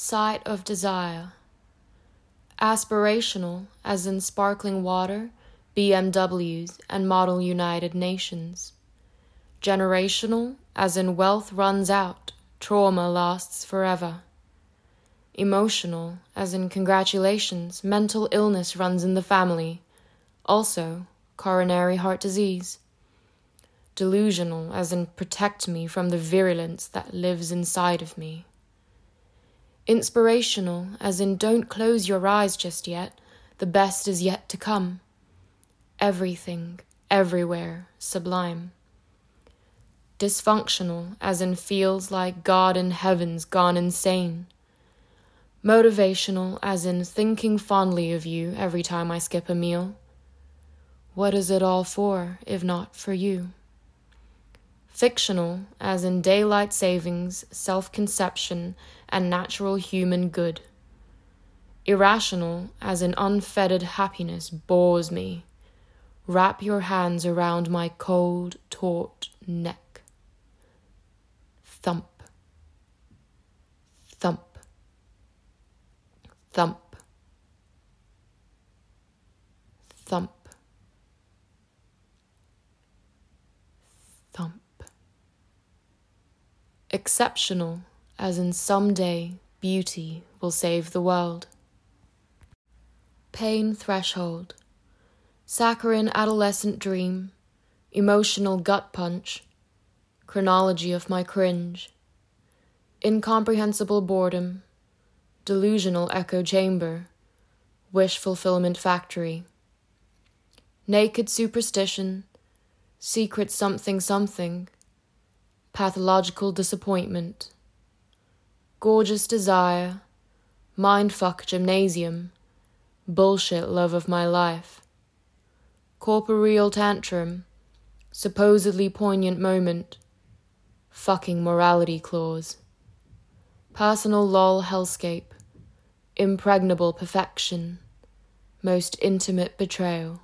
Site of desire. Aspirational, as in sparkling water, BMWs, and model United Nations. Generational, as in wealth runs out, trauma lasts forever. Emotional, as in congratulations, mental illness runs in the family, also coronary heart disease. Delusional, as in protect me from the virulence that lives inside of me. Inspirational, as in don't close your eyes just yet, the best is yet to come. Everything, everywhere, sublime. Dysfunctional, as in feels like God in heaven's gone insane. Motivational, as in thinking fondly of you every time I skip a meal. What is it all for, if not for you? Fictional, as in daylight savings, self conception, and natural human good. Irrational, as in unfettered happiness, bores me. Wrap your hands around my cold, taut neck. Thump. Thump. Thump. Thump. Thump. Exceptional, as in someday beauty will save the world. Pain threshold. Saccharine adolescent dream. Emotional gut punch. Chronology of my cringe. Incomprehensible boredom. Delusional echo chamber. Wish fulfillment factory. Naked superstition. Secret something something pathological disappointment, gorgeous desire, mindfuck gymnasium, bullshit love of my life, corporeal tantrum, supposedly poignant moment, fucking morality clause, personal lol hellscape, impregnable perfection, most intimate betrayal.